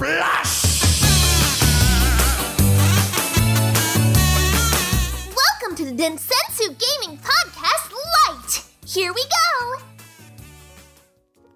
Splash! Welcome to the Densensu Gaming Podcast Lite! Here we go!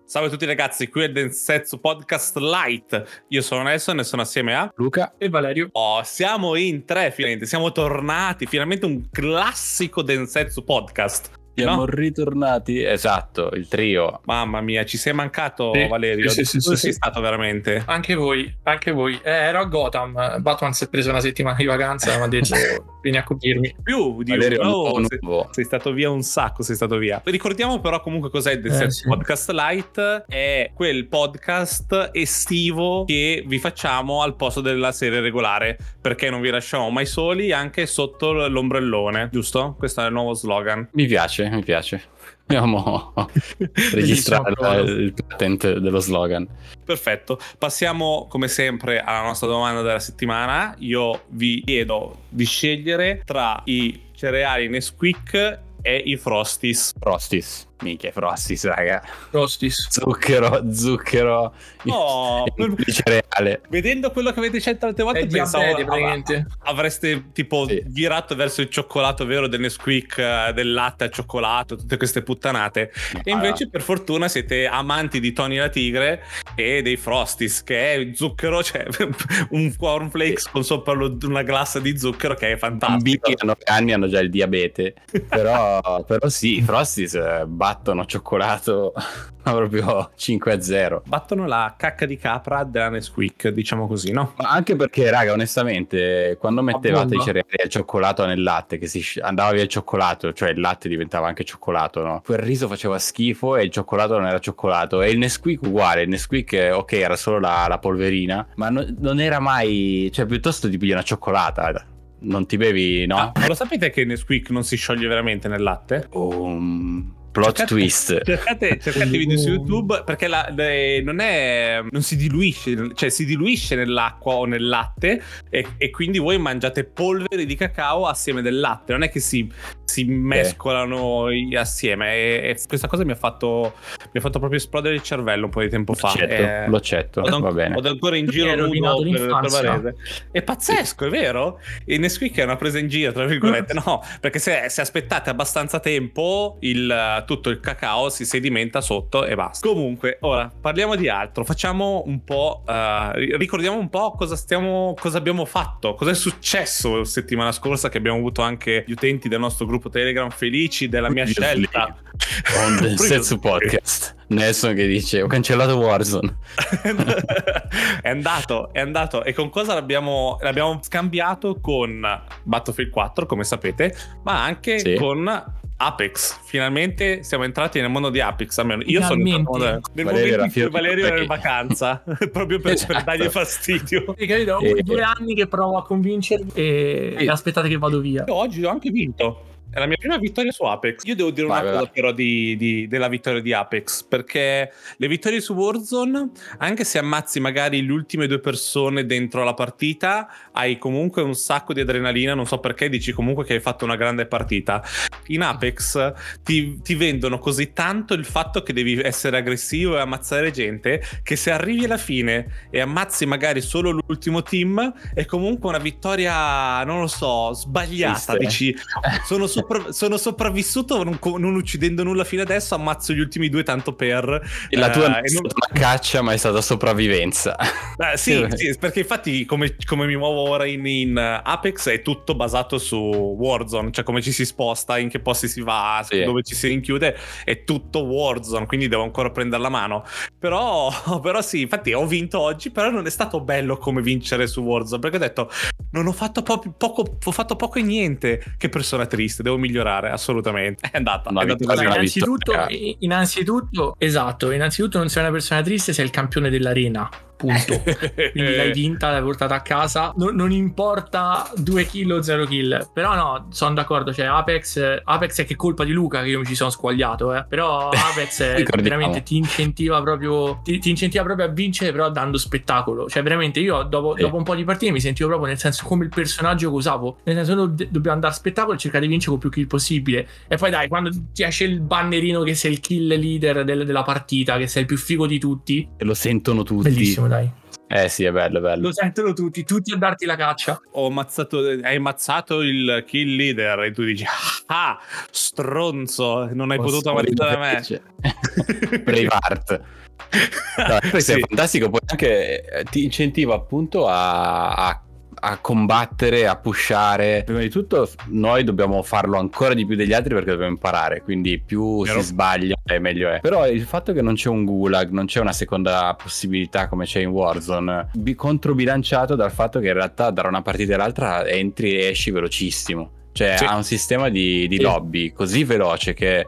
Salve a tutti ragazzi, qui è Densetsu Podcast Light. Io sono Nelson e sono assieme a Luca e Valerio. Oh, siamo in tre finalmente, siamo tornati, finalmente un classico Densetsu Podcast. Siamo No? ritornati, esatto, il trio. Mamma mia, ci sei mancato Sì, Valerio. sì, sì, Dove sì, sei sì. stato veramente? Anche voi, anche voi. Eh, ero a Gotham. Batman si è preso una settimana di vacanza e mi ha detto vieni a coprirmi. Più di Valerio un nuovo sei, sei stato via un sacco, sei stato via. Ricordiamo però comunque cos'è il Densetsu sì. Podcast Light. È quel podcast estivo che vi facciamo al posto della serie regolare, perché non vi lasciamo mai soli anche sotto l'ombrellone, giusto? Questo è il nuovo slogan. Mi piace, mi piace. Abbiamo registrato Bellissimo. il patent dello slogan. Perfetto, passiamo come sempre alla nostra domanda della settimana. Io vi chiedo di scegliere tra i cereali Nesquik e i Frosties. Frosties. Minchia, Frosties, raga. Rostis. Zucchero, zucchero. Oh, il, il cereale. Vedendo quello che avete scelto altre volte, È pensavo diabete, avreste tipo Sì. virato verso il cioccolato vero del Nesquik, eh, del latte al cioccolato, tutte queste puttanate. E invece, per fortuna, siete amanti di Tony la Tigre e dei Frosties, che è zucchero, cioè un cornflakes con sopra lo- una glassa di zucchero che è Bambini fantastico. che hanno 9 anni hanno già il diabete. Però, però sì, i Frosties eh, battono cioccolato ma proprio 5 a 0. Battono la cacca di capra della Nesquik, diciamo così, no? Ma anche perché, raga, onestamente, quando mettevate i cereali al cioccolato nel latte, che si andava via il cioccolato, cioè il latte diventava anche cioccolato, no? Quel riso faceva schifo e il cioccolato non era cioccolato. E il Nesquik uguale, il Nesquik, ok, era solo la, la polverina, ma no- non era mai... Cioè, piuttosto ti pigli una cioccolata. Non ti bevi, no? Ah, ma lo sapete che il Nesquik non si scioglie veramente nel latte? Um, plot Cercate- twist. Cercate, cercate video su YouTube perché la- le- non, è, non si diluisce, cioè si diluisce nell'acqua o nel latte e, e quindi voi mangiate polvere di cacao assieme del latte, non è che si, si mescolano i- assieme. E, e questa cosa mi ha, fatto, mi ha fatto proprio esplodere il cervello un po' di tempo fa. accetto, Eh, lo accetto, Vado, va bene. vado ancora in giro rovinato per, per. Varese. È pazzesco, è vero? Il Nesquik è una presa in giro, tra virgolette. No, perché se, se aspettate abbastanza tempo, il, tutto il cacao si sedimenta sotto e basta. Comunque, ora parliamo di altro. Facciamo un po'. eh, ricordiamo un po' cosa stiamo. cosa abbiamo fatto. Cosa è successo la settimana scorsa che abbiamo avuto anche gli utenti del nostro gruppo Telegram felici della mia scelta. On the Setsu Podcast. Nelson che dice ho cancellato Warzone. è andato, è andato. E con cosa l'abbiamo, l'abbiamo scambiato? Con Battlefield 4, come sapete, ma anche Sì. con Apex. Finalmente siamo entrati nel mondo di Apex. Almeno io sono entrato Finalmente. nel Valerio momento era in cui Valerio era in vacanza, proprio per, per Esatto. dargli fastidio. Hai capito? Ho Eh. due anni che provo a convincervi e, e aspettate che vado via. Io oggi ho anche vinto. È la mia prima vittoria su Apex. Io devo dire Vai, una vai, cosa vai. però di, di- della vittoria di Apex, perché le vittorie su Warzone, anche se ammazzi magari le ultime due persone dentro la partita, hai comunque un sacco di adrenalina, non so perché dici comunque che hai fatto una grande partita. In Apex ti, ti vendono così tanto il fatto che devi essere aggressivo e ammazzare gente, che se arrivi alla fine e ammazzi magari solo l'ultimo team, è comunque una vittoria, non lo so, sbagliata. Dici, sono, sopra- sono sopravvissuto non, non uccidendo nulla fino adesso, ammazzo gli ultimi due tanto per... E la tua non è non- stata una caccia, ma è stata sopravvivenza. Eh, sì, sì, perché infatti come, come mi muovo ora in, in Apex è tutto basato su Warzone, cioè come ci si sposta, in che posti si va, Sì. dove ci si rinchiude, è tutto Warzone, quindi devo ancora prendere la mano. Però, però sì, infatti ho vinto oggi, però non è stato bello come vincere su Warzone, perché ho detto non ho fatto po- poco, ho fatto poco e niente, che persona triste, devo migliorare, assolutamente. È andata, è andata così. innanzitutto, i- innanzitutto, esatto, innanzitutto non sei una persona triste, sei il campione dell'arena. Punto. Quindi l'hai vinta, l'hai portata a casa. Non, non importa 2 kill o 0 kill. Però no, sono d'accordo. Cioè, Apex, Apex è che colpa di Luca che io mi ci sono squagliato. Eh. Però Apex Ricordiamo. veramente ti incentiva proprio. Ti, ti incentiva proprio a vincere, però dando spettacolo. Cioè, veramente io dopo, Sì. dopo un po' di partite mi sentivo proprio nel senso come il personaggio che usavo. Nel senso, noi do- dobbiamo andare a spettacolo e cercare di vincere con più kill possibile. E poi dai, quando ti esce il bannerino che sei il kill leader del- della partita, che sei il più figo di tutti. E lo sentono tutti. Bellissimo, dai. Eh sì, è bello, è bello. Lo sentono tutti, tutti a darti la caccia. Ho ammazzato, hai ammazzato il kill leader e tu dici, ah, stronzo, non hai potuto ammazzare me. Braveheart. No, questo Sì. è fantastico, poi anche eh, ti incentiva appunto a, a- a combattere, a pushare. Prima di tutto noi dobbiamo farlo ancora di più degli altri perché dobbiamo imparare, quindi più Vero. si sbaglia e meglio è. Però il fatto che non c'è un gulag, non c'è una seconda possibilità come c'è in Warzone, bi- controbilanciato dal fatto che in realtà da una partita all'altra entri e esci velocissimo. Cioè Sì. ha un sistema di, di Sì. lobby così veloce che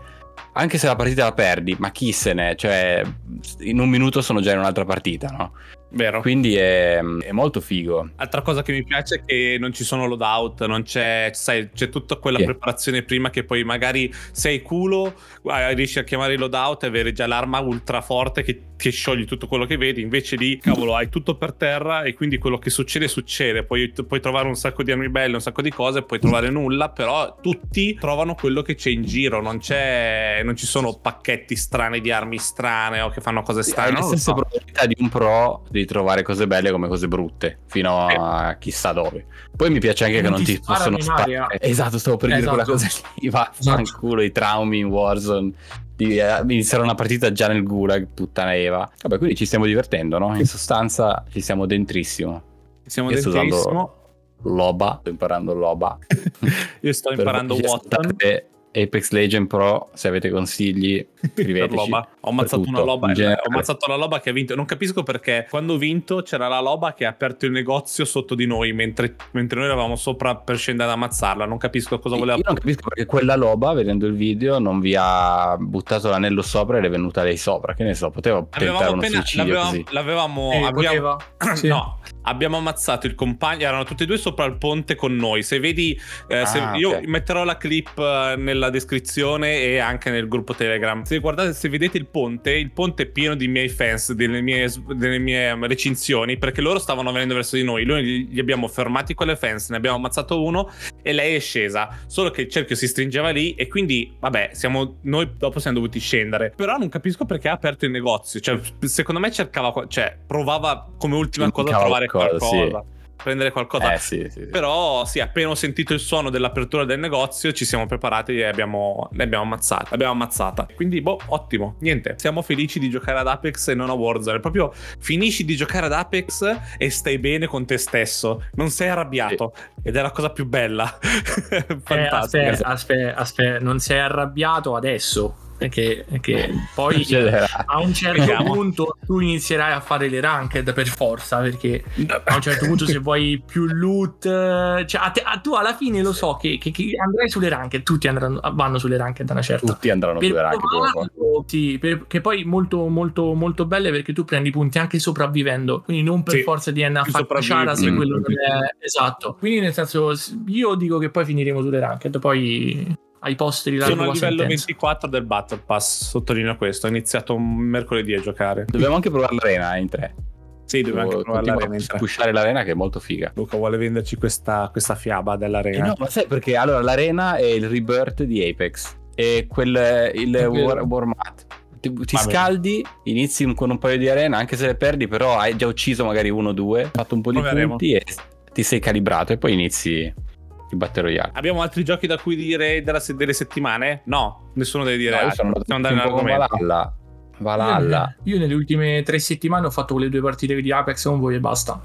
anche se la partita la perdi, ma chi se ne, cioè in un minuto sono già in un'altra partita, no? Vero. Quindi è, è molto figo. Altra cosa che mi piace è che non ci sono loadout, non c'è, sai, c'è tutta quella Sì. preparazione prima che poi magari sei culo, eh, riesci a chiamare il loadout e avere già l'arma ultra forte che, che sciogli tutto quello che vedi, invece lì, cavolo, hai tutto per terra e quindi quello che succede succede, puoi, puoi trovare un sacco di armi belle, un sacco di cose, puoi trovare nulla, però tutti trovano quello che c'è in giro, non c'è, non ci sono pacchetti strani di armi strane o che fanno cose strane. Hai le stesse so. probabilità di un pro di trovare cose belle come cose brutte, fino a chissà dove. Poi mi piace anche E che non non ti ti possono in aria. sparare. Esatto, stavo per dire Esatto. quella cosa lì. Va, Esatto. fanculo, i traumi in Warzone. Di eh, iniziare una partita già nel gulag, puttana Eva. Vabbè, quindi ci stiamo divertendo, no? In sostanza ci stiamo dentrissimo. Siamo Io dentrissimo. Loba, sto imparando Loba. Io sto imparando ascoltate Apex Legend Pro, se avete consigli, scriveteci. loba. Ho ammazzato una loba. Ho ammazzato la loba che ha vinto. Non capisco perché quando ho vinto c'era la loba che ha aperto il negozio sotto di noi mentre, mentre noi eravamo sopra per scendere ad ammazzarla. Non capisco cosa voleva. Io non capisco perché quella loba, vedendo il video, non vi ha buttato l'anello sopra ed è venuta lei sopra. Che ne so, poteva tentare uno appena, suicidio l'avevamo, così. l'avevamo Eh, abbiamo-. Sì. no, abbiamo ammazzato il compagno. Erano tutti e due sopra il ponte con noi. Se vedi, eh, se- Ah, io metterò la clip eh, nella descrizione e anche nel gruppo Telegram. Se guardate, se vedete il ponte, il ponte è pieno di miei fans, delle mie, delle mie recinzioni, perché loro stavano venendo verso di noi. Noi gli gli abbiamo fermati con le fans, ne abbiamo ammazzato uno e lei è scesa. Solo che il cerchio si stringeva lì e quindi, vabbè, siamo, noi dopo siamo dovuti scendere. Però non capisco perché ha aperto il negozio. Cioè, secondo me cercava, cioè, provava come ultima cosa a Cercava trovare qualcosa, qualcosa. Prendere qualcosa. Eh sì, sì, sì. Però sì, appena ho sentito il suono dell'apertura del negozio ci siamo preparati e abbiamo, l'abbiamo ammazzata. L'abbiamo ammazzata. Quindi, boh, ottimo. Niente, siamo felici di giocare ad Apex e non a Warzone. Proprio finisci di giocare ad Apex e stai bene con te stesso. Non sei arrabbiato. Ed è la cosa più bella. Eh, Fantastica. aspetta, aspetta, aspetta, non sei arrabbiato adesso. Perché, perché poi a un certo Vediamo. punto tu inizierai a fare le ranked per forza. Perché a un certo punto, se vuoi più loot, cioè, a te- a- tu alla fine lo so che, che- che andrai sulle ranked. Tutti andranno, vanno sulle ranked a una certa. Tutti andranno Per su anche provarlo, sì, per- che poi molto molto molto belle perché tu prendi punti anche sopravvivendo quindi non per Sì, forza di andare a fare ciara se mm, quello non è esatto quindi nel senso io dico che poi finiremo sulle ranked poi ai posteri la Sono a livello sentenza. 24 del Battle Pass, sottolineo questo. Ho iniziato mercoledì a giocare. Dobbiamo anche provare l'arena in tre. Sì, dobbiamo anche provare l'arena in a tre. pushare l'arena che è molto figa. Luca vuole venderci questa, questa fiaba Eh dell'arena. no, ma sai perché? Allora, l'arena è il rebirth di Apex. E quel il È vero. war, Warmat. Ti, ti scaldi, inizi con un paio di arena, anche se le perdi, però hai già ucciso magari uno o due, hai fatto un po' di Proveremo. punti e ti sei calibrato e poi inizi il Battle Royale. Abbiamo altri giochi da cui dire della se- delle settimane? No, nessuno deve dire. No, io sono andato con all'argomento. Valhalla. Valhalla. io nelle ultime tre settimane ho fatto quelle due partite di Apex con voi e basta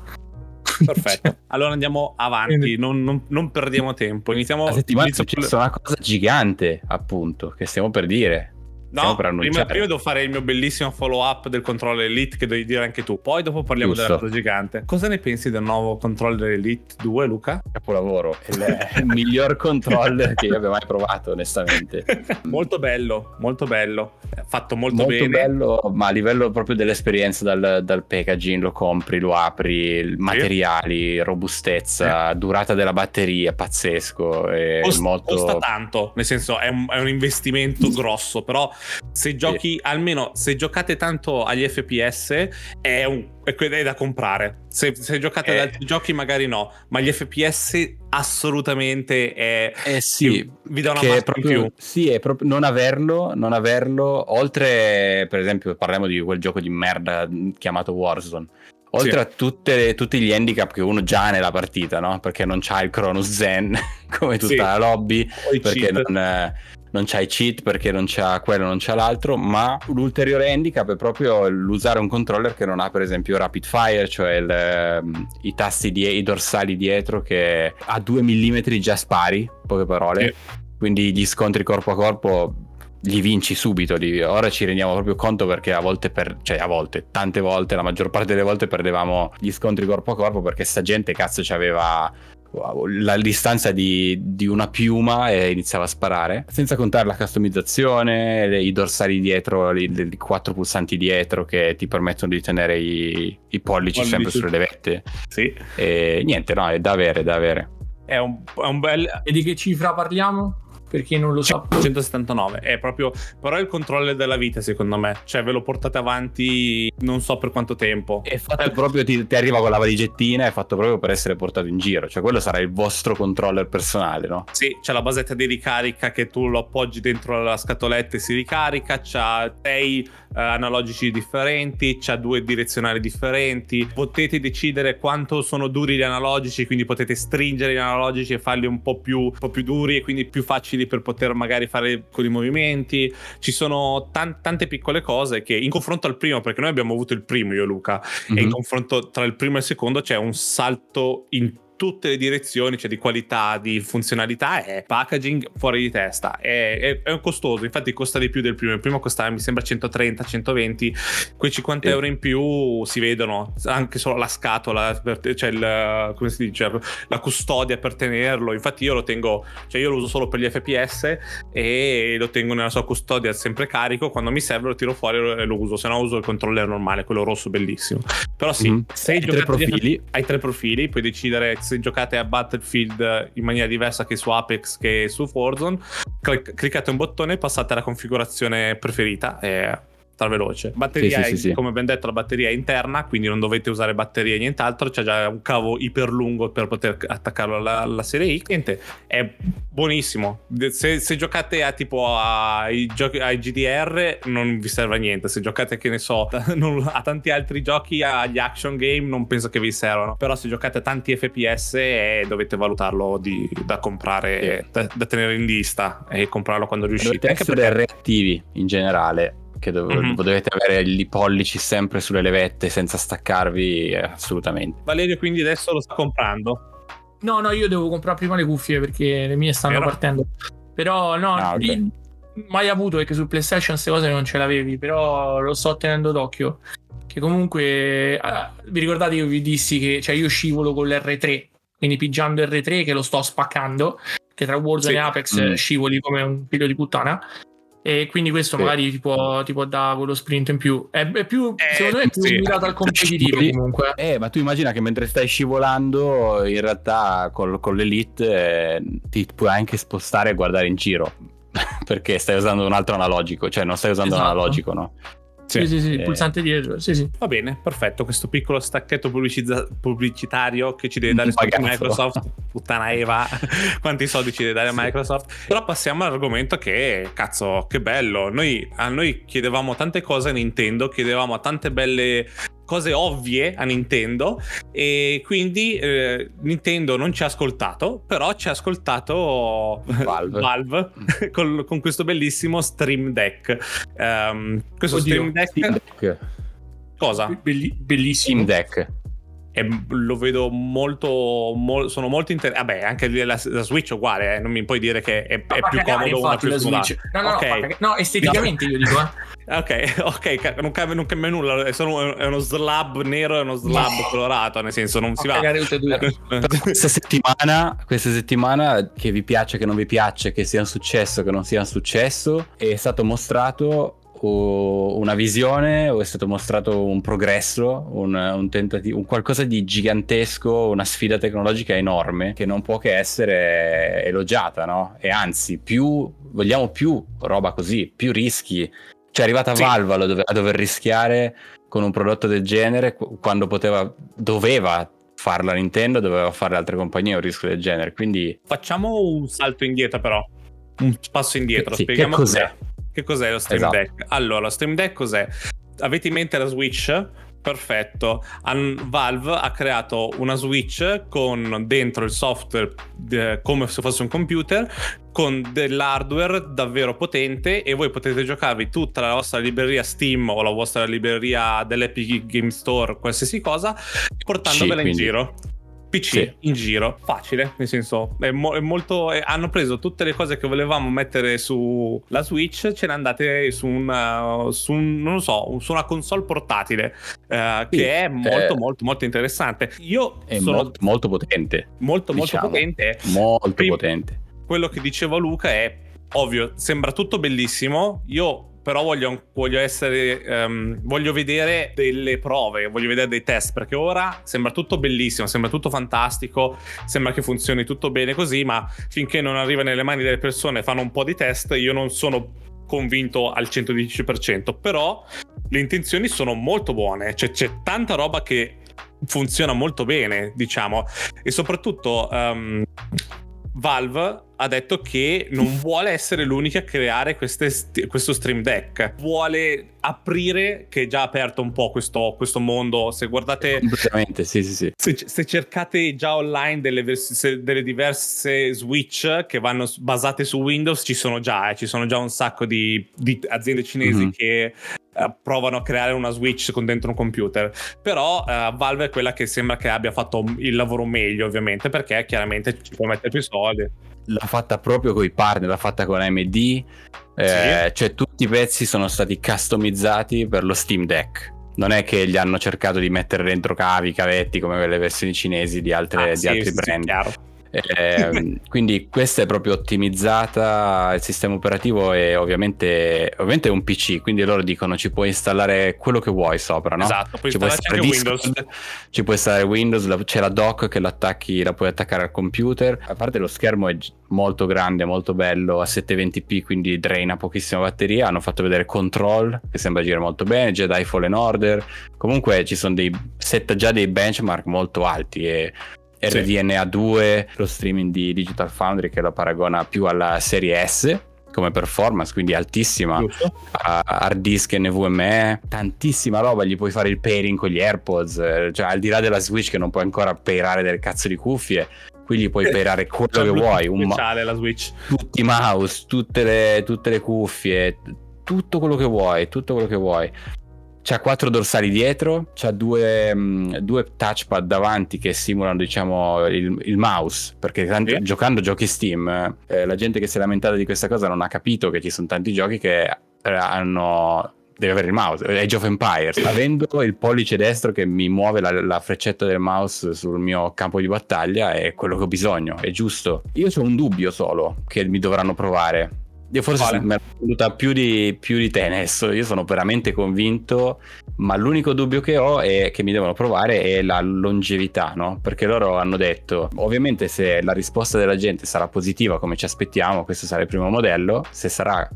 Perfetto. Allora andiamo avanti, non, non- non perdiamo tempo. Iniziamo. La settimana è successa una cosa gigante, appunto, che stiamo per dire. No, prima, prima devo fare il mio bellissimo follow up del controller Elite che devi dire anche tu. Poi dopo parliamo Giusto. della cosa gigante. Cosa ne pensi del nuovo controller Elite 2, Luca? Capolavoro. È il, miglior controller che io abbia mai provato, onestamente. molto bello, molto bello. Fatto molto, Molto bene. bello, ma a livello proprio dell'esperienza dal, dal packaging, lo compri, lo apri, materiali, robustezza, durata della batteria, pazzesco. È Costa, molto... costa tanto, nel senso è un, è un investimento grosso, però se giochi almeno se giocate tanto agli FPS è, un, è, da comprare. Se, se giocate Eh. ad altri giochi magari no, ma gli FPS assolutamente è Eh sì, vi dà una in proprio, più. sì, è proprio non averlo, non averlo, oltre per esempio parliamo di quel gioco di merda chiamato Warzone. Oltre Sì. a tutte- tutti gli handicap che uno già ha nella partita, no? Perché non c'ha il Cronus Zen come tutta Sì. la lobby, O perché non, eh, non c'ha i cheat, perché non c'ha quello, non c'ha l'altro, ma l'ulteriore handicap è proprio l'usare un controller che non ha per esempio rapid fire, cioè il, ehm, i tasti, die- i dorsali dietro che a 2 mm già spari, poche parole, quindi gli scontri corpo a corpo li vinci subito. li- Ora ci rendiamo proprio conto perché a volte, per, cioè a volte, tante volte, la maggior parte delle volte perdevamo gli scontri corpo a corpo perché sta gente cazzo aveva la distanza di, di una piuma e iniziava a sparare senza contare la customizzazione le- i dorsali dietro i, i quattro pulsanti dietro che ti permettono di tenere i, i pollici Pollici. sempre sulle levette Sì. e niente no è da avere è da avere È un, è un bel E di che cifra parliamo? Per chi non lo sa. 179 è proprio però è il controllo della vita secondo me cioè ve lo portate avanti non so per quanto tempo è fatto proprio ti, ti arriva con la valigettina è fatto proprio per essere portato in giro cioè quello sarà il vostro controller personale no? Sì, c'è la basetta di ricarica che tu lo appoggi dentro la scatoletta e si ricarica, c'ha sei eh, analogici differenti, c'ha due direzionali differenti, potete decidere quanto sono duri gli analogici, quindi potete stringere gli analogici e farli un po' più, un po' più duri e quindi più facili per poter magari fare con i movimenti. Ci sono tan- tante piccole cose che in confronto al primo, perché noi abbiamo avuto il primo io Luca, e in Mhm. confronto tra il primo e il secondo c'è un salto in tutte le direzioni, cioè di qualità, di funzionalità e packaging fuori di testa. È, è- è costoso, infatti costa di più del primo. Il primo costava mi sembra 130, 120, quei 50 Sì. euro in più si vedono, anche solo la scatola, cioè il, come si dice, la custodia per tenerlo. Infatti io lo tengo, cioè io lo uso solo per gli FPS e lo tengo nella sua custodia sempre carico. Quando mi serve lo tiro fuori e lo uso, se no uso il controller normale, quello rosso bellissimo. Però sì, Mhm. se Hai tre giocate di- profili. hai tre profili, puoi decidere se giocate a Battlefield in maniera diversa che su Apex che su Warzone. Clic- cliccate un bottone e passate alla configurazione preferita. E veloce. Batteria, Sì, sì, sì, come ben detto, la batteria è interna, quindi non dovete usare batterie e nient'altro. C'è già un cavo iper lungo per poter attaccarlo alla, alla serie X. Niente, è buonissimo. Se, se giocate a tipo ai, giochi, ai GDR, non vi serve a niente. Se giocate, che ne so, non- a tanti altri giochi, agli action game, non penso che vi servano. Però se giocate a tanti FPS, eh, dovete valutarlo di- da comprare, da, da tenere in lista e comprarlo quando riuscite. dovete essere reattivi in generale che dov- Mhm. dovete avere i pollici sempre sulle levette senza staccarvi eh, assolutamente Valerio quindi adesso lo sta comprando. No, no, io devo comprare prima le cuffie perché le mie stanno Vero? partendo. Però no, Ah, ok. io- mai avuto perché su PlayStation queste cose non ce l'avevi, però lo sto tenendo d'occhio. Che comunque, eh, vi ricordate io vi dissi che cioè io scivolo con l'R3, quindi pigiando R3 che lo sto spaccando, che tra Warzone Sì. e Apex Mm. scivoli come un figlio di puttana. E quindi questo Sì. magari ti può, ti può dare quello sprint in più. È, è più, Eh, secondo me è più sì. mirato al competitivo comunque. eh ma tu immagina che mentre stai scivolando in realtà col- con l'elite eh, ti puoi anche spostare e guardare in giro perché stai usando un altro analogico cioè non stai usando un Esatto. analogico no Sì, sì, sì, il Eh. pulsante dietro. Sì, sì. Va bene, perfetto. Questo piccolo stacchetto pubblicizza- pubblicitario che ci deve dare. Microsoft. Puttana Eva, quanti soldi ci deve dare Microsoft? Però passiamo all'argomento che, cazzo, che bello. Noi, a noi chiedevamo tante cose a Nintendo, chiedevamo tante belle cose ovvie a Nintendo e quindi eh, Nintendo non ci ha ascoltato, però ci ha ascoltato Valve. Valve con, con questo bellissimo Stream Deck. Ehm, questo Oddio, Stream Deck Steam Deck cosa? Belli- bellissimo. Steam Deck E lo vedo molto, mol- sono molto interessante. Vabbè, anche la, la Switch è uguale, eh, non mi puoi dire che è, è più comodo una più la. Switch. No, no, no, Ok. fa cagare. no, esteticamente io dico, eh. Ok, ok, non cambia, non cambia nulla, è, solo, è uno slab nero e uno slab No. colorato, nel senso non si va. questa settimana, questa settimana, che vi piace, che non vi piace, che sia un successo, che non sia un successo, è stato mostrato una visione o è stato mostrato un progresso, un, un tentativo, un qualcosa di gigantesco, una sfida tecnologica enorme che non può che essere elogiata, no? E anzi, più vogliamo più roba così, più rischi. Cioè, è arrivata Sì. Valve a dover, a dover rischiare con un prodotto del genere qu- quando poteva, doveva farla Nintendo, doveva fare altre compagnie un rischio del genere. Quindi, Facciamo un salto indietro però, un passo indietro, Sì, spieghiamo che cos'è? Che cos'è lo Stream Esatto. Deck? Allora, lo Stream Deck cos'è? Avete in mente la Switch? Perfetto. An- Valve ha creato una Switch con dentro il software eh, come se fosse un computer con dell'hardware davvero potente e voi potete giocarvi tutta la vostra libreria Steam o la vostra libreria dell'Epic Game Store, qualsiasi cosa, portandovela Sì, in quindi- giro. PC Sì. in giro, facile, nel senso, è, mo- è molto. eh, hanno preso tutte le cose che volevamo mettere sulla Switch, ce le andate su un, su un- non lo so, su una console portatile, eh, Sì, che è molto, eh, molto, molto interessante. Io È sono molto, molto potente. molto, molto diciamo. potente. Molto Prim- potente. Quello che diceva Luca è ovvio, sembra tutto bellissimo. Io però voglio, voglio essere ehm, voglio vedere delle prove, voglio vedere dei test perché ora sembra tutto bellissimo, sembra tutto fantastico, sembra che funzioni tutto bene così, ma finché non arriva nelle mani delle persone fanno un po' di test, io non sono convinto al 110%, però le intenzioni sono molto buone, cioè c'è tanta roba che funziona molto bene, diciamo, e soprattutto ehm, Valve ha detto che non vuole essere l'unica a creare queste st- questo Stream Deck, vuole aprire, che è già aperto un po' questo, questo mondo, se guardate sì, sì, sì. se, se cercate già online delle, vers- delle diverse Switch che vanno basate su Windows, ci sono già, eh, ci sono già un sacco di, di aziende cinesi Mhm. che eh, provano a creare una Switch con dentro un computer. Però eh, Valve è quella che sembra che abbia fatto il lavoro meglio, ovviamente, perché chiaramente ci può mettere più soldi. L'ha fatta proprio con i partner, l'ha fatta con AMD. eh, Cioè, tutti i pezzi sono stati customizzati per lo Steam Deck. Non è che gli hanno cercato di mettere dentro cavi, cavetti come le versioni cinesi di, altre- Ah, di sì, altri sì, brand. chiaro. Eh, quindi questa è proprio ottimizzata il sistema operativo e ovviamente, ovviamente è un PC quindi loro dicono ci puoi installare quello che vuoi sopra no? Esatto, puoi ci puoi installare anche Windows. Discord, ci puoi installare Windows la- c'è la dock che l'attacchi la puoi attaccare al computer a parte lo schermo è molto grande molto bello a 720p quindi draina pochissima batteria hanno fatto vedere Control che sembra girare molto bene Jedi Fallen Order comunque ci sono dei set già dei benchmark molto alti e Sì. RDNA 2, lo streaming di Digital Foundry che lo paragona più alla serie S come performance, quindi altissima, Giusto? hard disk NVMe, tantissima roba, gli puoi fare il pairing con gli AirPods, cioè al di là della Switch che non puoi ancora pairare delle cazzo di cuffie, qui gli puoi pairare quello che il vuoi, un ma- speciale la Switch. tutti i mouse, tutte le, tutte le cuffie, tutto quello che vuoi, tutto quello che vuoi. C'ha quattro dorsali dietro, c'ha due, mm, due touchpad davanti che simulano, diciamo, il, il mouse. Perché tanti- Sì. giocando giochi Steam, eh, la gente che si è lamentata di questa cosa non ha capito che ci sono tanti giochi che eh, hanno. Deve avere il mouse, Age of Empires. Avendo il pollice destro che mi muove la, la freccetta del mouse sul mio campo di battaglia è quello che ho bisogno, è giusto. Io ho un dubbio solo che mi dovranno provare. Io forse mi è venuta più di, più di te adesso, io sono veramente convinto, ma l'unico dubbio che ho è che mi devono provare è la longevità, no? Perché loro hanno detto, ovviamente se la risposta della gente sarà positiva come ci aspettiamo, questo sarà il primo modello, se sarà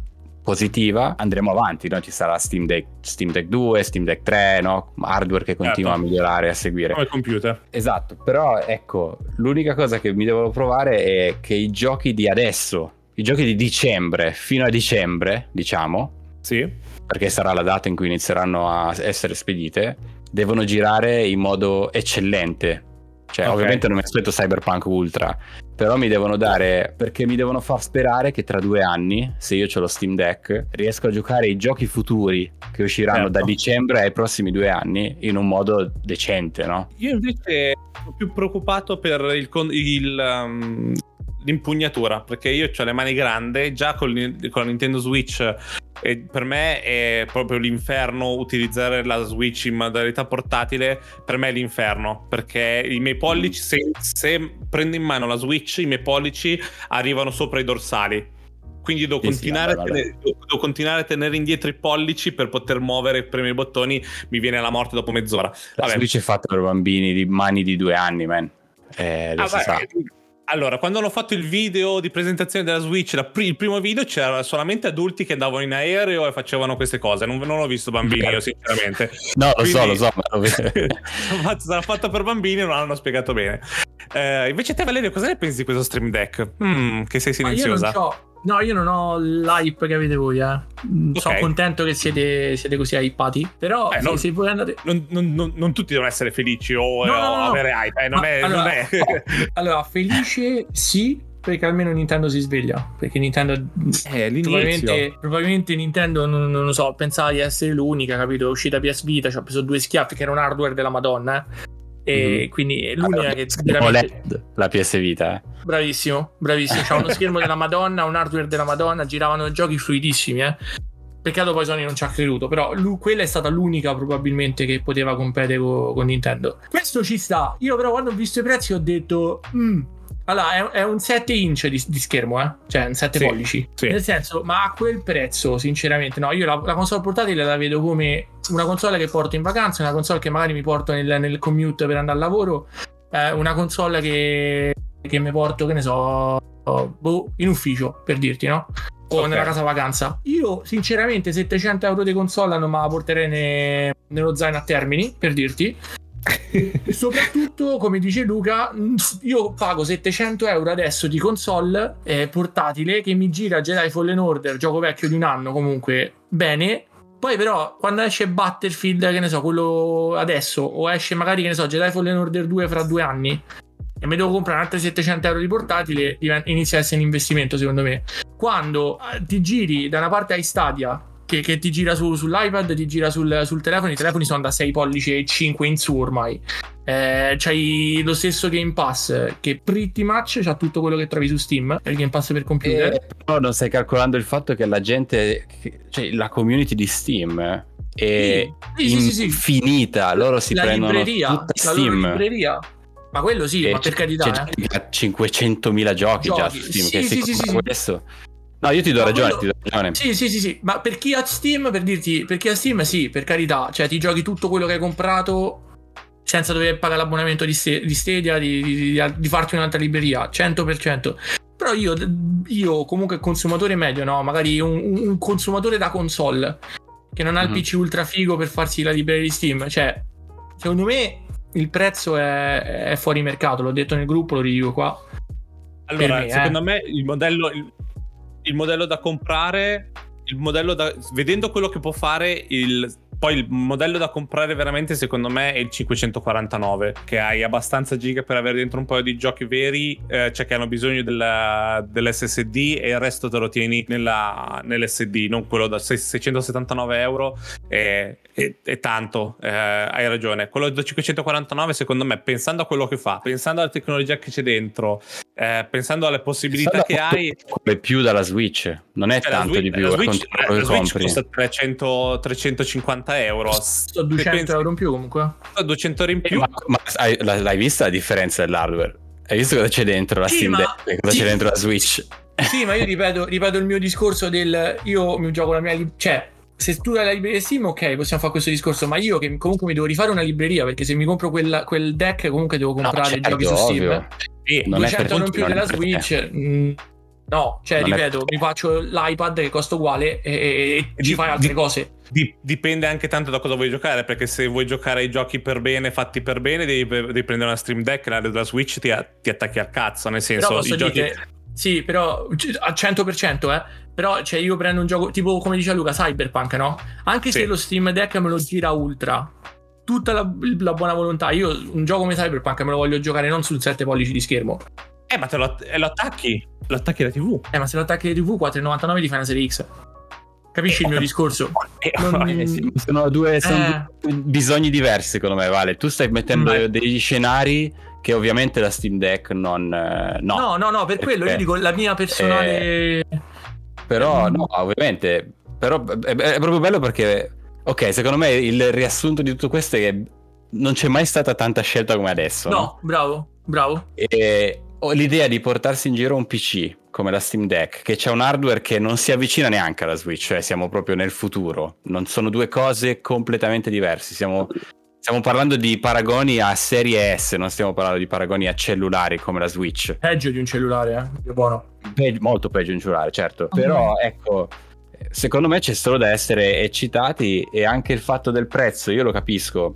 positiva andremo avanti, no? Ci sarà Steam Deck, Steam Deck 2, Steam Deck 3, no? Hardware che continua Certo. a migliorare a seguire. Come computer. Esatto, però ecco, l'unica cosa che mi devono provare è che i giochi di adesso, i giochi di dicembre fino a dicembre, diciamo, Sì. perché sarà la data in cui inizieranno a essere spedite, devono girare in modo eccellente. Cioè, Ok. ovviamente non mi aspetto Cyberpunk Ultra, però mi devono dare, perché mi devono far sperare che tra due anni, se io ho lo Steam Deck, riesco a giocare i giochi futuri che usciranno Certo. da dicembre ai prossimi due anni in un modo decente, no? Io invece sono più preoccupato per il, il, um, l'impugnatura perché io ho le mani grandi già con, con la Nintendo Switch e per me è proprio l'inferno utilizzare la Switch in modalità portatile per me è l'inferno perché i miei pollici se, se prendo in mano la Switch i miei pollici arrivano sopra i dorsali quindi devo, Sì, sì, continuare, vabbè, a tenere, devo continuare a tenere indietro i pollici per poter muovere e premere i bottoni mi viene la morte dopo mezz'ora La Vabbè. Switch è fatta per bambini di mani di due anni, man. Eh, lo Ah, si beh, sa. Allora, quando hanno fatto il video di presentazione della Switch, la pri- il primo video c'erano solamente adulti che andavano in aereo e facevano queste cose. Non, non ho visto bambini, io sinceramente. No, lo so, Quindi- lo so, ma lo vedo. Infatti, sarà fatta per bambini e non l'hanno spiegato bene. Eh, invece te, Valerio, cosa ne pensi di questo Stream Deck? Mm, che sei Ma io non silenziosa. No, io non ho l'hype che avete voi, eh. Mm, Sono Ok. contento che siete, siete così hypati. Però Eh, se, non- se voi andate. Non, non- non- non tutti devono essere felici o, No, no, o no, no. avere hype, eh, non, Ma è, allora- non è- Allora, felice sì, perché almeno Nintendo si sveglia. Perché Nintendo. Eh, Probabilmente, probabilmente Nintendo, non, non lo so, pensava di essere l'unica, capito? È uscita PS Vita, ci ha preso due schiaffi, che era un hardware della Madonna. eh. E Mhm. quindi è l'unica Allora, che veramente. LED, la PS Vita, eh. Bravissimo, bravissimo. C'ha uno schermo della Madonna, un hardware della Madonna, giravano giochi fluidissimi, eh. Peccato poi Sony non ci ha creduto, però lui- quella è stata l'unica probabilmente che poteva competere co- con Nintendo. Questo ci sta. Io però quando ho visto i prezzi ho detto... "Mm". Allora, è, è un 7 inch di, di schermo, eh? Cioè, un 7 Sì, pollici. sì. Nel senso, ma a quel prezzo, sinceramente, no. Io la, la console portatile la vedo come una console che porto in vacanza, una console che magari mi porto nel, nel commute per andare al lavoro, eh, una console che, che mi porto, che ne so, boh, in ufficio, per dirti, no? O Ok. nella casa vacanza. Io, sinceramente, 700 euro di console non me la porterei ne- nello zaino a termini, per dirti. Soprattutto, come dice Luca, io pago 700 euro adesso di console eh, portatile che mi gira Jedi Fallen Order, gioco vecchio di un anno comunque, bene. Poi però quando esce Battlefield, che ne so, quello adesso, o esce magari, che ne so, Jedi Fallen Order 2 fra due anni, e mi devo comprare altri 700 euro di portatile, inizia a essere un investimento secondo me. Quando eh, ti giri da una parte ai Stadia, che, che ti gira su- sull'iPad, ti gira sul, sul telefono, i telefoni sono da 6 pollici e 5 in su ormai. Eh, c'hai lo stesso Game Pass che pretty much c'ha tutto quello che trovi su Steam, il Game Pass per computer. Eh, però non stai calcolando il fatto che la gente, cioè la community di Steam è Sì, sì, sì, infinita. Loro si la prendono libreria, tutta la Steam. libreria. Ma quello sì, E ma per c'è- carità, c'è eh. gente che ha 500.000 giochi, già Giochi. su Steam. Sì, che sì, sì. questo. No, io ti do ragione, quello- ti do ragione. Sì, sì, sì, sì, ma per chi ha Steam, per dirti, per chi ha Steam, sì, per carità, cioè ti giochi tutto quello che hai comprato senza dover pagare l'abbonamento di, Ste- di Stadia, di, di- di- di farti un'altra libreria, 100%. Però io, io comunque consumatore medio, no? Magari un, un- consumatore da console che non ha il PC ultra figo per farsi la libreria di Steam, cioè, secondo me il prezzo è, è fuori mercato, l'ho detto nel gruppo, lo ridico qua. Allora, me, secondo eh. me il modello, il, il modello da comprare, il modello da, vedendo quello che può fare il, poi il modello da comprare veramente secondo me è il 549 che hai abbastanza giga per avere dentro un paio di giochi veri eh, cioè che hanno bisogno della- dell'SSD e il resto te lo tieni nella, nell'SD non quello da 6- 679 euro è, è- è tanto eh, hai ragione. Quello da 549 secondo me pensando a quello che fa pensando alla tecnologia che c'è dentro eh, pensando alle possibilità che hai Come più dalla Switch, non è cioè, la tanto Switch- di più, la è Switch, la che Switch costa 300, 350 euro Sto Se 200 pensi- euro in più comunque. costa 200 euro in più Ma, ma hai- l'hai vista la differenza dell'hardware? Hai visto cosa c'è dentro la Sì, Steam Deck cosa sì. c'è dentro la Switch? Sì, ma io ripeto, ripeto il mio discorso del io mi gioco la mia lib- cioè se tu hai la libreria Steam, ok, possiamo fare questo discorso, ma io che comunque mi devo rifare una libreria perché se mi compro quel, quel deck comunque devo comprare certo, giochi su. Steam. Sì, Non è 200 per euro in tutti, più non è della Switch. mm, no, cioè Non è ripeto, per mi faccio l'iPad che costa uguale e, e- e ci fai altre di- cose. Di- dipende anche tanto da cosa vuoi giocare, perché se vuoi giocare ai giochi per bene, fatti per bene, devi, devi prendere una Stream Deck, la della Switch ti, ti attacchi al cazzo, nel senso, i giochi... dire, sì, però al 100%, eh. Però cioè, io prendo un gioco tipo come dice Luca, Cyberpunk, no? Anche Sì. se lo Steam Deck me lo gira ultra. Tutta la, la buona volontà, io un gioco come Cyberpunk me lo voglio giocare non sul 7 pollici di schermo. Eh, ma te lo, eh, lo attacchi, lo attacchi alla TV. Eh, ma se lo attacchi alla TV 4,99 ti fai una serie X. Capisci il mio discorso? Eh, Non- Eh, sì, sono due, sono Eh. due bisogni diversi, secondo me, Vale. Tu stai mettendo Ma- degli scenari che ovviamente la Steam Deck non... eh, no. No, no, no, per quello io Perché? dico la mia personale. Però, Mm. no, ovviamente. Però è, è proprio bello perché, ok, secondo me il riassunto di tutto questo è che non c'è mai stata tanta scelta come adesso. No, bravo, bravo. E ho l'idea di portarsi in giro un PC come la Steam Deck, che c'è un hardware che non si avvicina neanche alla Switch, cioè siamo proprio nel futuro. Non sono due cose completamente diverse. Stiamo, stiamo parlando di paragoni a serie S, non stiamo parlando di paragoni a cellulari come la Switch. Peggio di un cellulare, eh. Dio buono. Pe- molto peggio in cellulare, certo. Però ecco, secondo me c'è solo da essere eccitati e anche il fatto del prezzo, io lo capisco.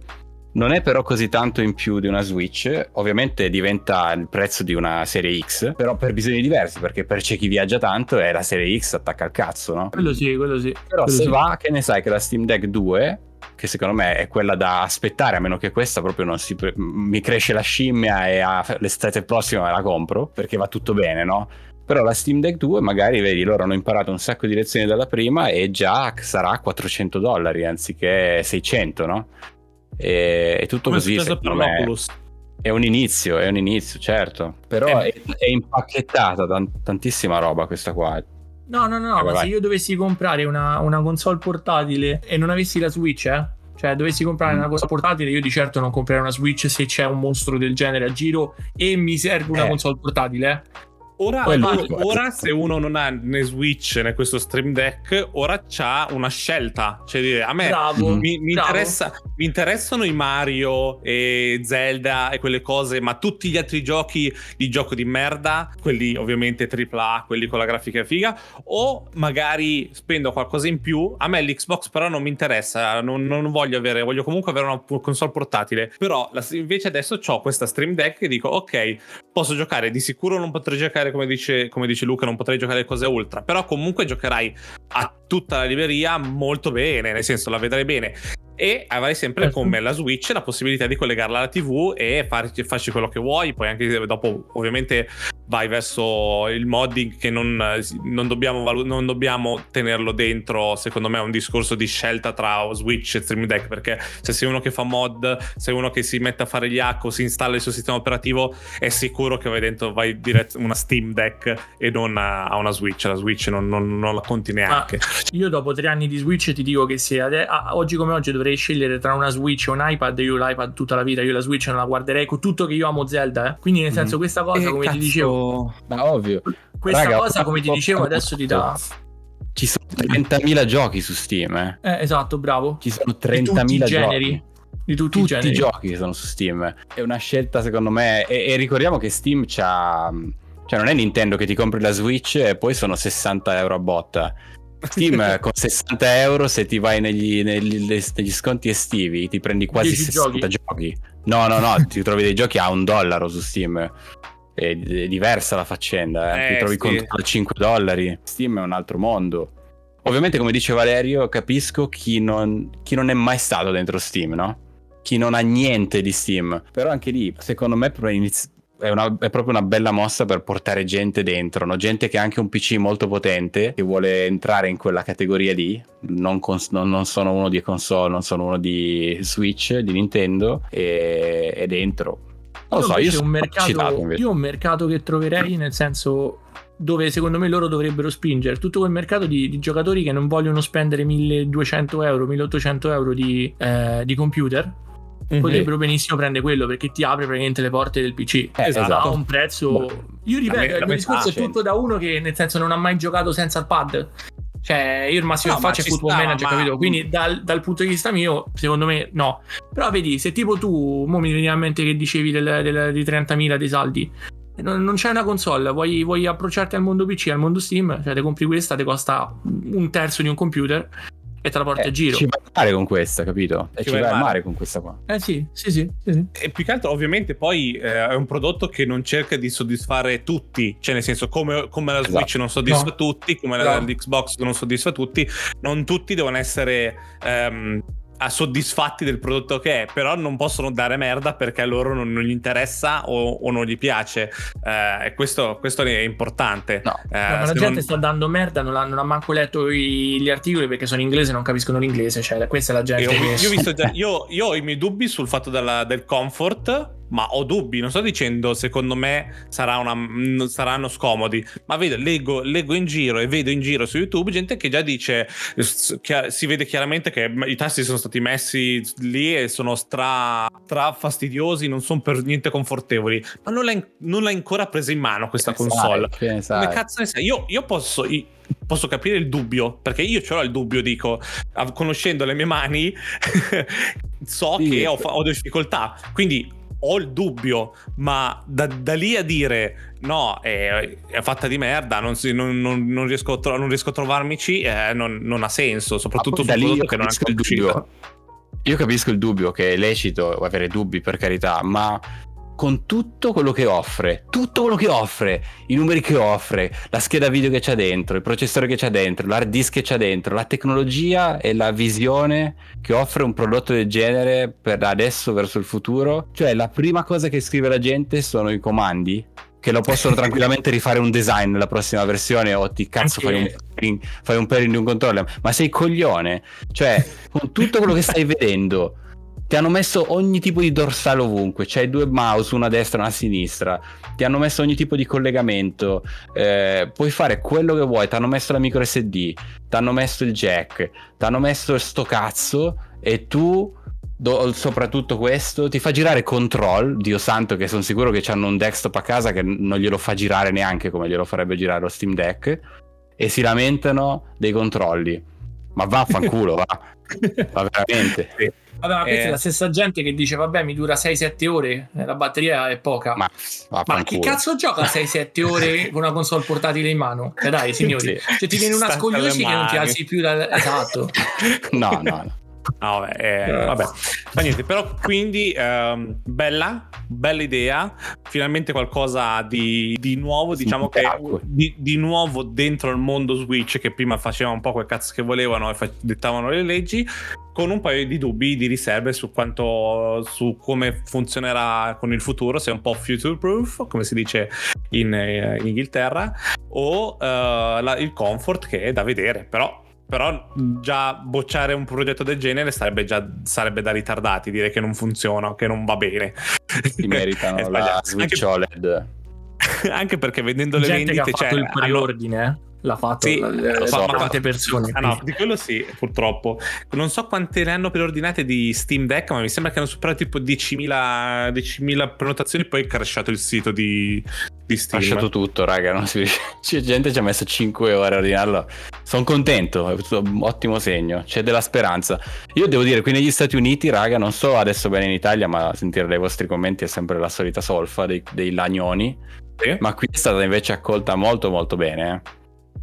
Non è però così tanto in più di una Switch, ovviamente diventa il prezzo di una serie X, però per bisogni diversi, perché per c'è chi viaggia tanto e la serie X attacca al cazzo, no? Quello sì, quello sì. Però quello se sì. va, che ne sai che la Steam Deck 2, che secondo me è quella da aspettare, a meno che questa proprio non si... pre- mi cresce la scimmia e a l'estate prossima me la compro, perché va tutto bene, no? Però la Steam Deck 2 magari, vedi, loro hanno imparato un sacco di lezioni dalla prima e già sarà 400 dollari anziché 600, no? E, e tutto Come è così, successo me, l'Oculus. è un inizio, è un inizio, certo. Però Eh, è, è impacchettata tan- tantissima roba questa qua. No, no, no, Eh, ma vai. se io dovessi comprare una, una console portatile e non avessi la Switch, eh? Cioè, dovessi comprare Mm. una cosa portatile, io di certo non comprerei una Switch se c'è un mostro del genere a giro e mi serve una Eh. console portatile. Ora, ora- se uno non ha né Switch né questo Stream Deck, ora c'ha una scelta. Cioè, dire, a me Bravo. Mi, mi interessa- mi interessano i Mario e Zelda e quelle cose, ma tutti gli altri giochi di gioco di merda, quelli ovviamente AAA, quelli con la grafica figa, o magari spendo qualcosa in più. A me l'Xbox però non mi interessa, non, non voglio avere, voglio comunque avere una console portatile. Però la- invece adesso ho questa Stream Deck e dico, ok, posso giocare, di sicuro non potrei giocare come dice, come dice Luca, non potrei giocare cose ultra, però comunque giocherai a tutta la libreria molto bene, nel senso la vedrai bene. E avrai sempre Certo. come la Switch la possibilità di collegarla alla TV e farci, farci quello che vuoi. Poi anche dopo, ovviamente, vai verso il modding che non, non dobbiamo, non dobbiamo tenerlo dentro. Secondo me è un discorso di scelta tra Switch e Stream Deck. Perché se sei uno che fa mod, se uno che si mette a fare gli hack o si installa il suo sistema operativo, è sicuro che vai dentro, vai diretto una Steam Deck e non a, una Switch. La Switch non, non- la conti neanche. Io dopo tre anni di Switch ti dico che se ade- a- oggi come oggi dovrei scegliere tra una Switch e un iPad, io l'iPad tutta la vita, io la Switch non la guarderei con tutto che io amo Zelda, eh. Quindi nel senso Mhm. questa cosa, Eh, come ti cazzo. dicevo, Ma ovvio. questa Raga, cosa come ti dicevo adesso ti dà... Ci sono 30.000 giochi su Steam, eh. Eh, esatto, bravo. Ci sono Di tutti i 30.000 generi. Di tutti, i Tutti generi. i giochi che sono su Steam. È una scelta, secondo me. E, e ricordiamo che Steam c'ha. Cioè, non è Nintendo che ti compri la Switch e poi sono 60 euro a botta. Steam con 60 euro, se ti vai negli, negli- negli sconti estivi, ti prendi quasi 10 60 giochi. No, no, no, ti trovi dei giochi a un dollaro su Steam. È, è diversa la faccenda, eh. Eh, ti trovi sì. con a 5 dollari. Steam è un altro mondo. Ovviamente, come dice Valerio, capisco chi non, chi non è mai stato dentro Steam, no? Chi non ha niente di Steam. Però anche lì, secondo me, inizi- è, una- è proprio una bella mossa per portare gente dentro, no? gente che ha anche un PC molto potente, che vuole entrare in quella categoria lì. Non, cons- non- non sono uno di console, non sono uno di Switch, di Nintendo, e è dentro. Non lo so, io sono mercato, io un mercato che troverei nel senso dove secondo me loro dovrebbero spingere tutto quel mercato di, di giocatori che non vogliono spendere 1200 euro 1800 euro di, eh, di computer Mhm. potrebbero benissimo prendere quello perché ti apre praticamente le porte del PC Eh, Esatto. a un prezzo io La me- ripeto il discorso è tutto da uno che nel senso non ha mai giocato senza il pad. Cioè io il massimo No, che faccio è football sta, manager ma- capito? Quindi dal, dal punto di vista mio secondo me no. Però vedi se tipo tu mo mi viene a mente che dicevi del, del, di 30.000 dei saldi. Non, non c'è una console. Vuoi, vuoi approcciarti al mondo PC al mondo Steam? Cioè te compri questa ti costa un terzo di un computer e te la porti Eh, a giro Ci vai al mare con questa, capito? E Ci ci vai vai al mare. mare con questa qua. eh sì sì sì, sì, sì. E più che altro, ovviamente, poi eh, è un prodotto che non cerca di soddisfare tutti. Cioè, nel senso, come, come la Switch Esatto. non soddisfa No. tutti, come la, Bravo. l'Xbox non soddisfa tutti, non tutti devono essere. ehm, a soddisfatti del prodotto che è, però non possono dare merda perché a loro non, non gli interessa o, o non gli piace. Eh, e questo, questo è importante. No. Eh, No, ma la gente non- sta dando merda, non, ha, non ha manco letto i- gli articoli perché sono in inglese e non capiscono l'inglese. Cioè, questa è la gente Io, che. io già- io- io ho i miei dubbi sul fatto della- del comfort, ma ho dubbi. Non sto dicendo secondo me sarà una- saranno scomodi, ma vedo, leggo, leggo in giro e vedo in giro su YouTube gente che già dice, si vede chiaramente che i tasti sono stati messi lì e sono stra, stra fastidiosi, non sono per niente confortevoli, ma non l'hai, non l'hai ancora presa in mano questa Che ne console. sai, che ne sai? Come cazzo ne sai? Io, io posso, i- posso capire il dubbio, perché io ce l'ho il dubbio, dico, conoscendo le mie mani, so Sì. che ho, ho difficoltà. Quindi ho il dubbio, ma da, da lì a dire no, è, è fatta di merda, non, si- non- non- non riesco, a tro- non riesco a trovarmici, eh, non, non ha senso, soprattutto da lì che non ancora il dubbio. io capisco il dubbio che è lecito avere dubbi per carità, ma con tutto quello che offre, tutto quello che offre, i numeri che offre, la scheda video che c'è dentro, il processore che c'è dentro, l'hard disk che c'è dentro, la tecnologia e la visione che offre un prodotto del genere per adesso verso il futuro, cioè la prima cosa che scrive la gente sono i comandi che lo possono tranquillamente rifare un design nella prossima versione o ti cazzo fai un, pairing, fai un pairing di un controller ma sei coglione. Cioè con tutto quello che stai vedendo ti hanno messo ogni tipo di dorsale ovunque, c'hai due mouse, una a destra e una a sinistra, ti hanno messo ogni tipo di collegamento, eh, puoi fare quello che vuoi, ti hanno messo la micro SD, ti hanno messo il jack, ti hanno messo sto cazzo e tu do, soprattutto questo ti fa girare control, Dio santo che sono sicuro che hanno un desktop a casa che non glielo fa girare neanche come glielo farebbe girare lo Steam Deck e si lamentano dei controlli. Ma vaffanculo, va. Va veramente. Sì. Vabbè, ma questa eh... è la stessa gente che dice: Vabbè, mi dura 6-7 ore, eh, la batteria è poca. Ma, ma chi cazzo gioca 6-7 ore con una console portatile in mano? Eh dai, signori, sì. cioè ti viene una scogliosi che non ti alzi più dal... Esatto. no, no, no. No, vabbè, eh, vabbè. Ma niente, però quindi ehm, bella, bella idea, finalmente qualcosa di, di nuovo, sì, diciamo che di, di, nuovo dentro il mondo Switch che prima faceva un po' quel cazzo che volevano e fa- dettavano le leggi, con un paio di dubbi, di riserve su quanto, su come funzionerà con il futuro, se è un po' future proof, come si dice in, eh, in Inghilterra, o uh, la, il comfort che è da vedere, però però già bocciare un progetto del genere sarebbe, già, sarebbe da ritardati, dire che non funziona, che non va bene. Si meritano la Switch anche, OLED. Anche perché vedendo le Gente vendite... C'è cioè, il preordine, eh? l'ha fatto sì, lo so, ma quante persone ah, no, di quello sì purtroppo non so quante ne hanno preordinate di Steam Deck ma mi sembra che hanno superato tipo 10.000, 10.000 prenotazioni poi è crashato il sito di, di Steam ha lasciato tutto raga non si... c'è gente che ci ha messo 5 ore a ordinarlo sono contento è un ottimo segno c'è della speranza. Io devo dire qui negli Stati Uniti raga non so adesso bene in Italia ma sentire dai vostri commenti è sempre la solita solfa dei, dei lagnoni. Sì. ma qui è stata invece accolta molto molto bene eh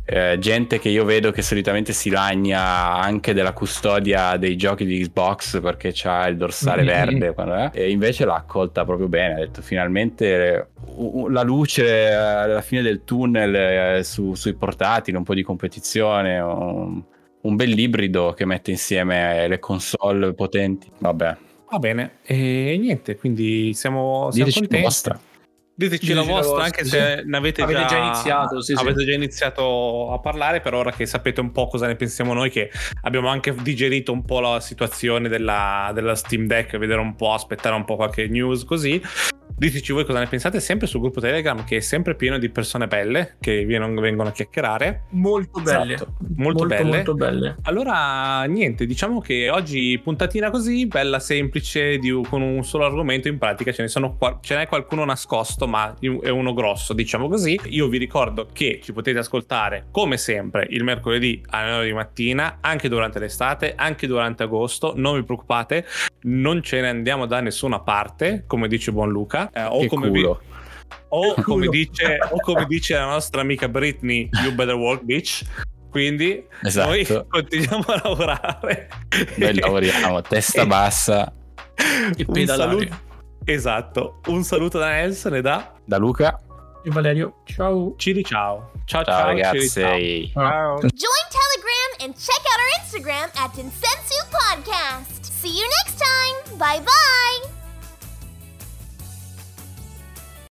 eh, gente che io vedo che solitamente si lagna anche della custodia dei giochi di Xbox perché c'ha il dorsale mm-hmm. verde e invece l'ha accolta proprio bene ha detto finalmente la luce alla fine del tunnel eh, su, sui portatili un po' di competizione un, un bel ibrido che mette insieme le console potenti vabbè va bene e niente quindi siamo, siamo contenti vostra. Diteci la vostra, anche se ne avete, avete già, già, iniziato. Sì, avete sì. già iniziato a parlare, per ora che sapete un po' cosa ne pensiamo noi, che abbiamo anche digerito un po' la situazione della, della Steam Deck, vedere un po', aspettare un po' qualche news così. Diteci voi cosa ne pensate sempre sul gruppo Telegram che è sempre pieno di persone belle che vengono a chiacchierare. Molto belle. Esatto. Molto, molto, belle. molto, belle. Allora, niente, diciamo che oggi puntatina così, bella, semplice, di, con un solo argomento. In pratica ce ne, sono, ce n'è qualcuno nascosto, ma è uno grosso, diciamo così. Io vi ricordo che ci potete ascoltare come sempre il mercoledì alle 9 di mattina, anche durante l'estate, anche durante agosto. Non vi preoccupate, non ce ne andiamo da nessuna parte, come dice buon Luca eh, o, come vi, o, come dice, o come dice la nostra amica Britney, You Better Walk Bitch. Quindi esatto. noi continuiamo a lavorare. Noi lavoriamo testa bassa e un saluto, Esatto. Un saluto da Nelson e da, da Luca e Valerio. Ciao. Ciri ciao. Ciao ciao, ciao ragazzi. Ciri, ciao. ciao. Join Telegram and check out our Instagram at Insensu Podcast. See you next time. Bye bye.